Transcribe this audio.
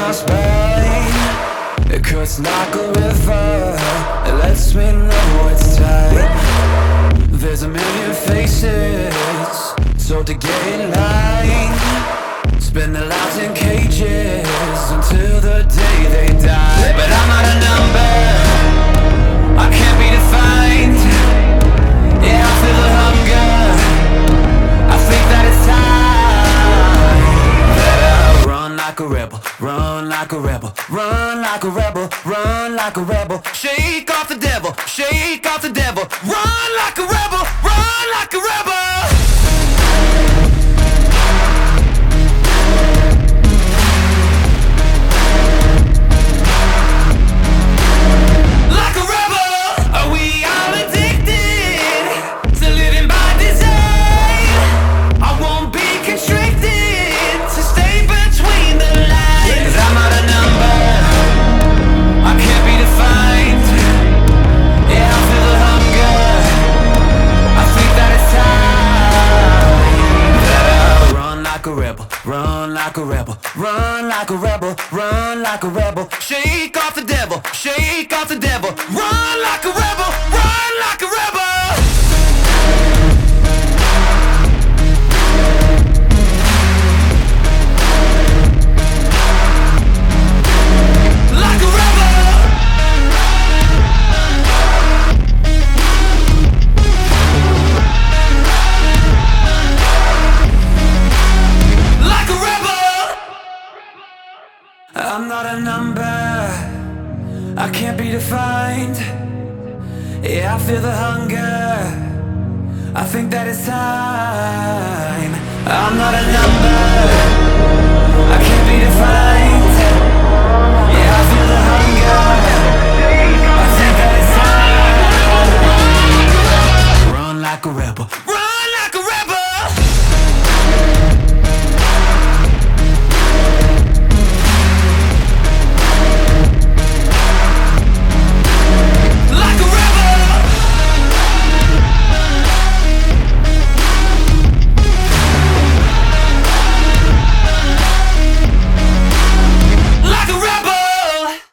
my spine It cuts like a river. It lets me know it's time. There's a million faces So to get in line. Spend their lives in like a rebel, run like a rebel, run like a rebel, run like a rebel. Shake off the devil, shake off the devil. Run like a rebel, run run like a rebel, run like a rebel, run like a rebel. Shake off the devil, shake off the devil. Run not a number. I can't be defined. Yeah, I feel the hunger. I think that it's time. I'm not a number.